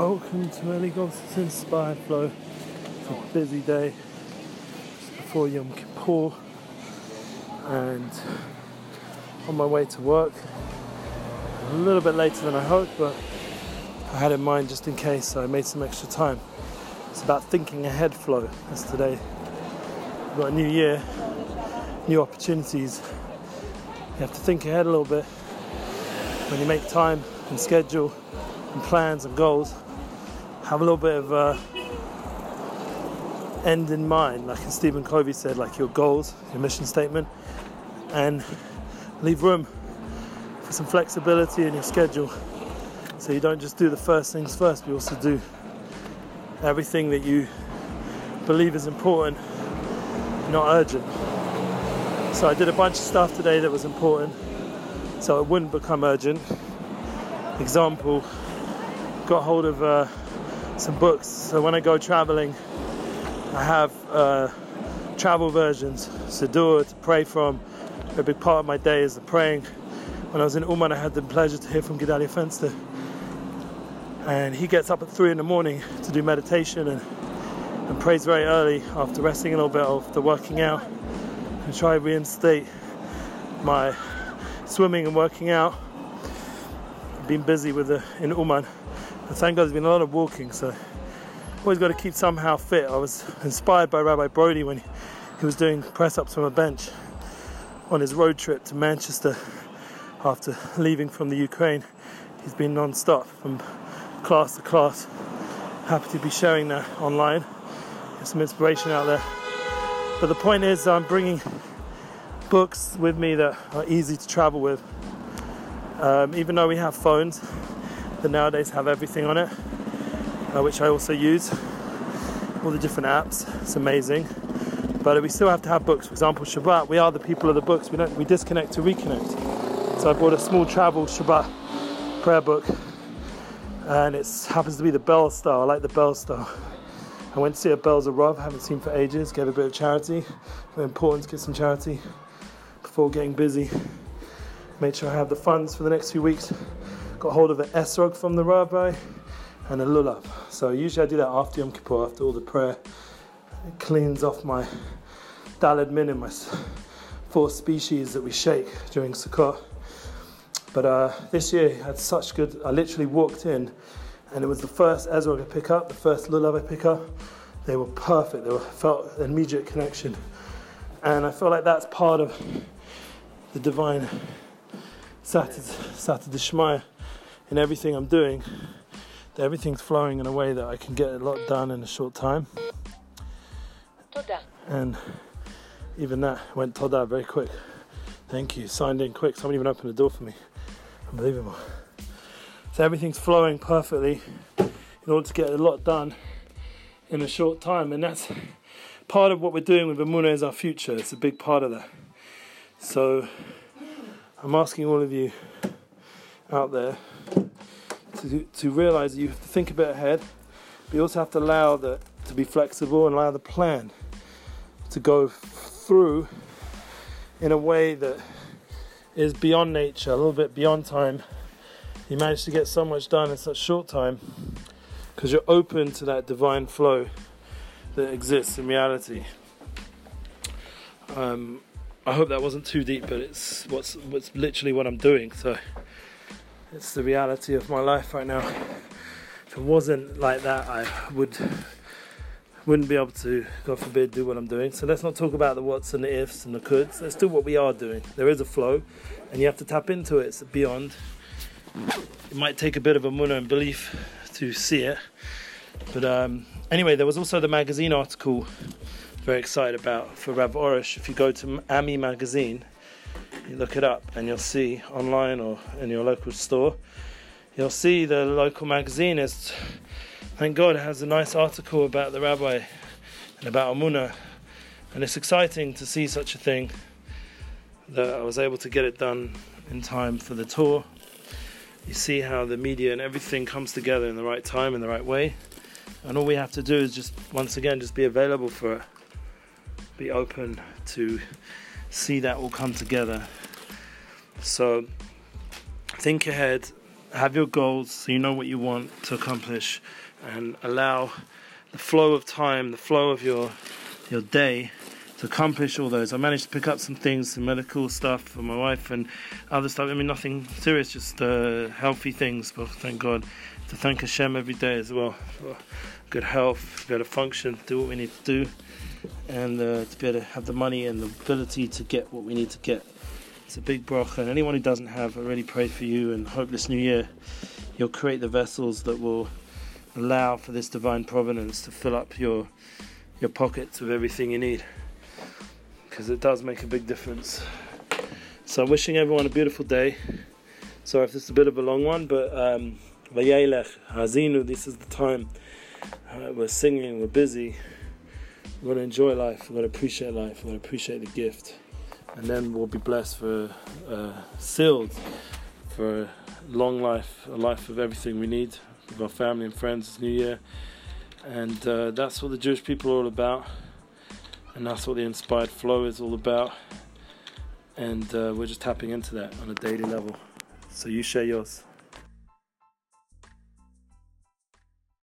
Welcome to Ellie Goss's Inspired Flow. It's a busy day just before Yom Kippur and on my way to work. A little bit later than I hoped, but I had in mind just in case, I made some extra time. It's about thinking ahead flow. That's today. We've got a new year, new opportunities. You have to think ahead a little bit when you make time and schedule and plans and goals have a little bit of uh, end in mind, like Stephen Covey said, like your goals, your mission statement, and leave room for some flexibility in your schedule so you don't just do the first things first, but you also do everything that you believe is important, not urgent. So I did a bunch of stuff today that was important so it wouldn't become urgent. Example, got hold of uh, some books. So when I go traveling, I have uh, travel versions, Siddur to pray from. A big part of my day is the praying. When I was in Uman, I had the pleasure to hear from Gedalia Fenster. And he gets up at three in the morning to do meditation and, and prays very early after resting a little bit after working out and try to reinstate my swimming and working out. I've been busy with the in Uman and thank God there's been a lot of walking, so always got to keep somehow fit. I was inspired by Rabbi Brody when he was doing press ups from a bench on his road trip to Manchester after leaving from the Ukraine. He's been non stop from class to class. Happy to be sharing that online. Get some inspiration out there. But the point is, I'm bringing books with me that are easy to travel with. Um, even though we have phones, that nowadays have everything on it, uh, which I also use. All the different apps, it's amazing. But we still have to have books. For example, Shabbat, we are the people of the books. We don't we disconnect to reconnect. So I bought a small travel Shabbat prayer book, and it happens to be the Bell style. I like the Bell style. I went to see a Bells of Rav, haven't seen for ages. Gave a bit of charity. Very important to get some charity before getting busy. Made sure I have the funds for the next few weeks got hold of an esrog from the rabbi and a lulav. So usually I do that after Yom Kippur, after all the prayer. It cleans off my daled minim, my four species that we shake during Sukkot. But uh, this year I had such good, I literally walked in and it was the first esrog I pick up, the first lulav I pick up. They were perfect, they were, felt an immediate connection. And I feel like that's part of the divine Saturday, Saturday in everything I'm doing, that everything's flowing in a way that I can get a lot done in a short time. And even that went toda very quick. Thank you. Signed in quick. Someone even opened the door for me. Unbelievable. So everything's flowing perfectly in order to get a lot done in a short time. And that's part of what we're doing with Emuna is our future. It's a big part of that. So I'm asking all of you out there to, to realize that you have to think a bit ahead, but you also have to allow that to be flexible and allow the plan to go through in a way that is beyond nature, a little bit beyond time. You manage to get so much done in such short time because you're open to that divine flow that exists in reality. Um, I hope that wasn't too deep, but it's what's what's literally what I'm doing. So it's the reality of my life right now. If it wasn't like that, I would wouldn't be able to, God forbid, do what I'm doing. So let's not talk about the what's and the ifs and the coulds. Let's do what we are doing. There is a flow, and you have to tap into it. It's beyond. It might take a bit of a munna and belief to see it. But um, anyway, there was also the magazine article. Very excited about for Rav Arush. If you go to Ami magazine, you look it up and you'll see online or in your local store, you'll see the local magazine is, thank God, has a nice article about the rabbi and about Emuna. And it's exciting to see such a thing that I was able to get it done in time for the tour. You see how the media and everything comes together in the right time, in the right way. And all we have to do is just, once again, just be available for it. Be open to see that all come together. So think ahead, have your goals so you know what you want to accomplish and allow the flow of time, the flow of your your day to accomplish all those. I managed to pick up some things, some medical stuff for my wife and other stuff. I mean, nothing serious, just uh, healthy things. But thank God to thank Hashem every day as well for good health, be able to function, do what we need to do, and uh, to be able to have the money and the ability to get what we need to get. It's a big bracha, and anyone who doesn't have, I really pray for you and hope this new year you'll create the vessels that will allow for this divine providence to fill up your your pockets with everything you need because it does make a big difference. So, I'm wishing everyone a beautiful day. Sorry if this is a bit of a long one, but um, Vayelech, Hazinu, this is the time. Uh, we're singing, we're busy. We're going to enjoy life, we're going to appreciate life, we're going to appreciate the gift. And then we'll be blessed for, uh, sealed for a long life, a life of everything we need with our family and friends this new year. And uh, that's what the Jewish people are all about and that's what the inspired flow is all about. And uh, we're just tapping into that on a daily level. So you share yours.